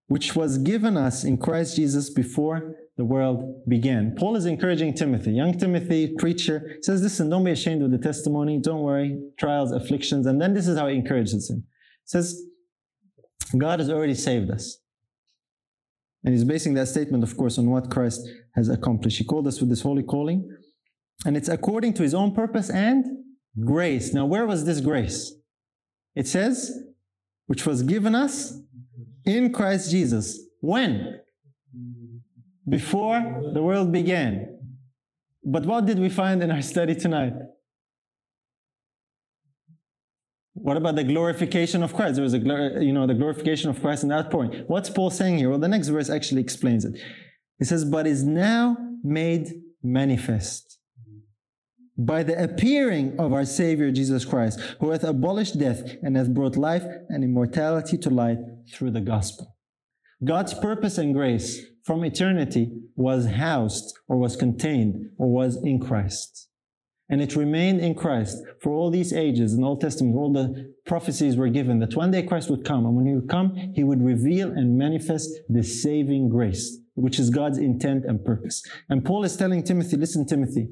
which was given us in Christ Jesus before the world began. Paul is encouraging Timothy, young Timothy, preacher, says, Listen, don't be ashamed of the testimony. Don't worry, trials, afflictions. And then this is how he encourages him. He says, God has already saved us. And he's basing that statement, of course, on what Christ has accomplished. He called us with this holy calling, and it's according to his own purpose and grace. Now, where was this grace? It says, which was given us in Christ Jesus. When? before the world began. But what did we find in our study tonight? What about the glorification of Christ? There was a, you know, the glorification of Christ in that point. What's Paul saying here? Well, the next verse actually explains it. He says, but is now made manifest by the appearing of our Savior Jesus Christ, who hath abolished death and hath brought life and immortality to light through the gospel. God's purpose and grace from eternity was housed or was contained or was in Christ. And it remained in Christ for all these ages in Old Testament, all the prophecies were given that one day Christ would come. And when he would come, he would reveal and manifest the saving grace, which is God's intent and purpose. And Paul is telling Timothy, listen, Timothy,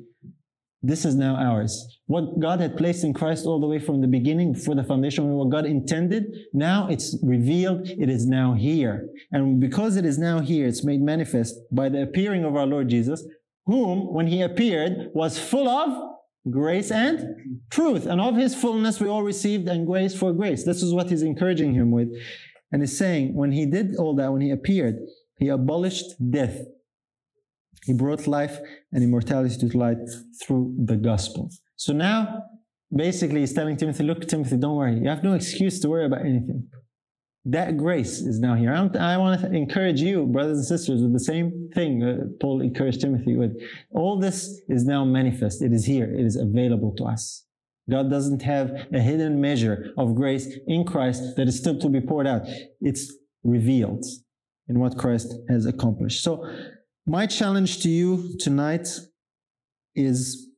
this is now ours. What God had placed in Christ all the way from the beginning, before the foundation, what God intended, now it's revealed, it is now here. And because it is now here, it's made manifest by the appearing of our Lord Jesus, whom, when he appeared, was full of grace and truth. And of his fullness we all received and grace for grace. This is what he's encouraging him with. And he's saying, when he did all that, when he appeared, he abolished death. He brought life and immortality to light through the gospel. So now, basically, he's telling Timothy, look, Timothy, don't worry. You have no excuse to worry about anything. That grace is now here. I, want to encourage you, brothers and sisters, with the same thing Paul encouraged Timothy with. All this is now manifest. It is here. It is available to us. God doesn't have a hidden measure of grace in Christ that is still to be poured out. It's revealed in what Christ has accomplished. So my challenge to you tonight is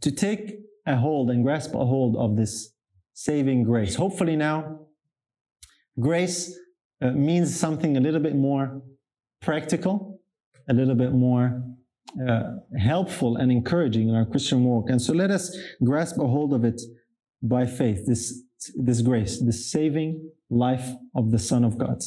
to take a hold and grasp a hold of this saving grace. Hopefully, now, grace uh, means something a little bit more practical, a little bit more uh, helpful and encouraging in our Christian walk. And so let us grasp a hold of it by faith, this, this grace, this saving life of the Son of God.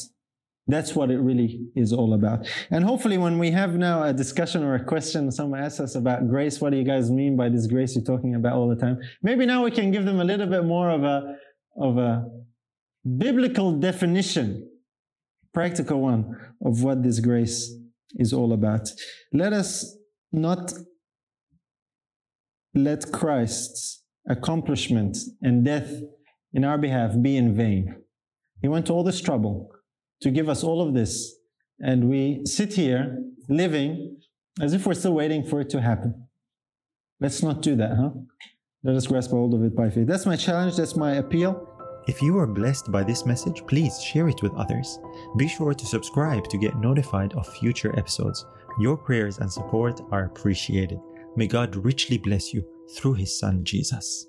That's what it really is all about. And hopefully, when we have now a discussion or a question, someone asks us about grace, what do you guys mean by this grace you're talking about all the time? Maybe now we can give them a little bit more of a, of a biblical definition, practical one, of what this grace is all about. Let us not let Christ's accomplishment and death in our behalf be in vain. He went to all this trouble to give us all of this. And we sit here living as if we're still waiting for it to happen. Let's not do that, huh? Let us grasp hold of it by faith. That's my challenge, that's my appeal. If you are blessed by this message, please share it with others. Be sure to subscribe to get notified of future episodes. Your prayers and support are appreciated. May God richly bless you through His Son, Jesus.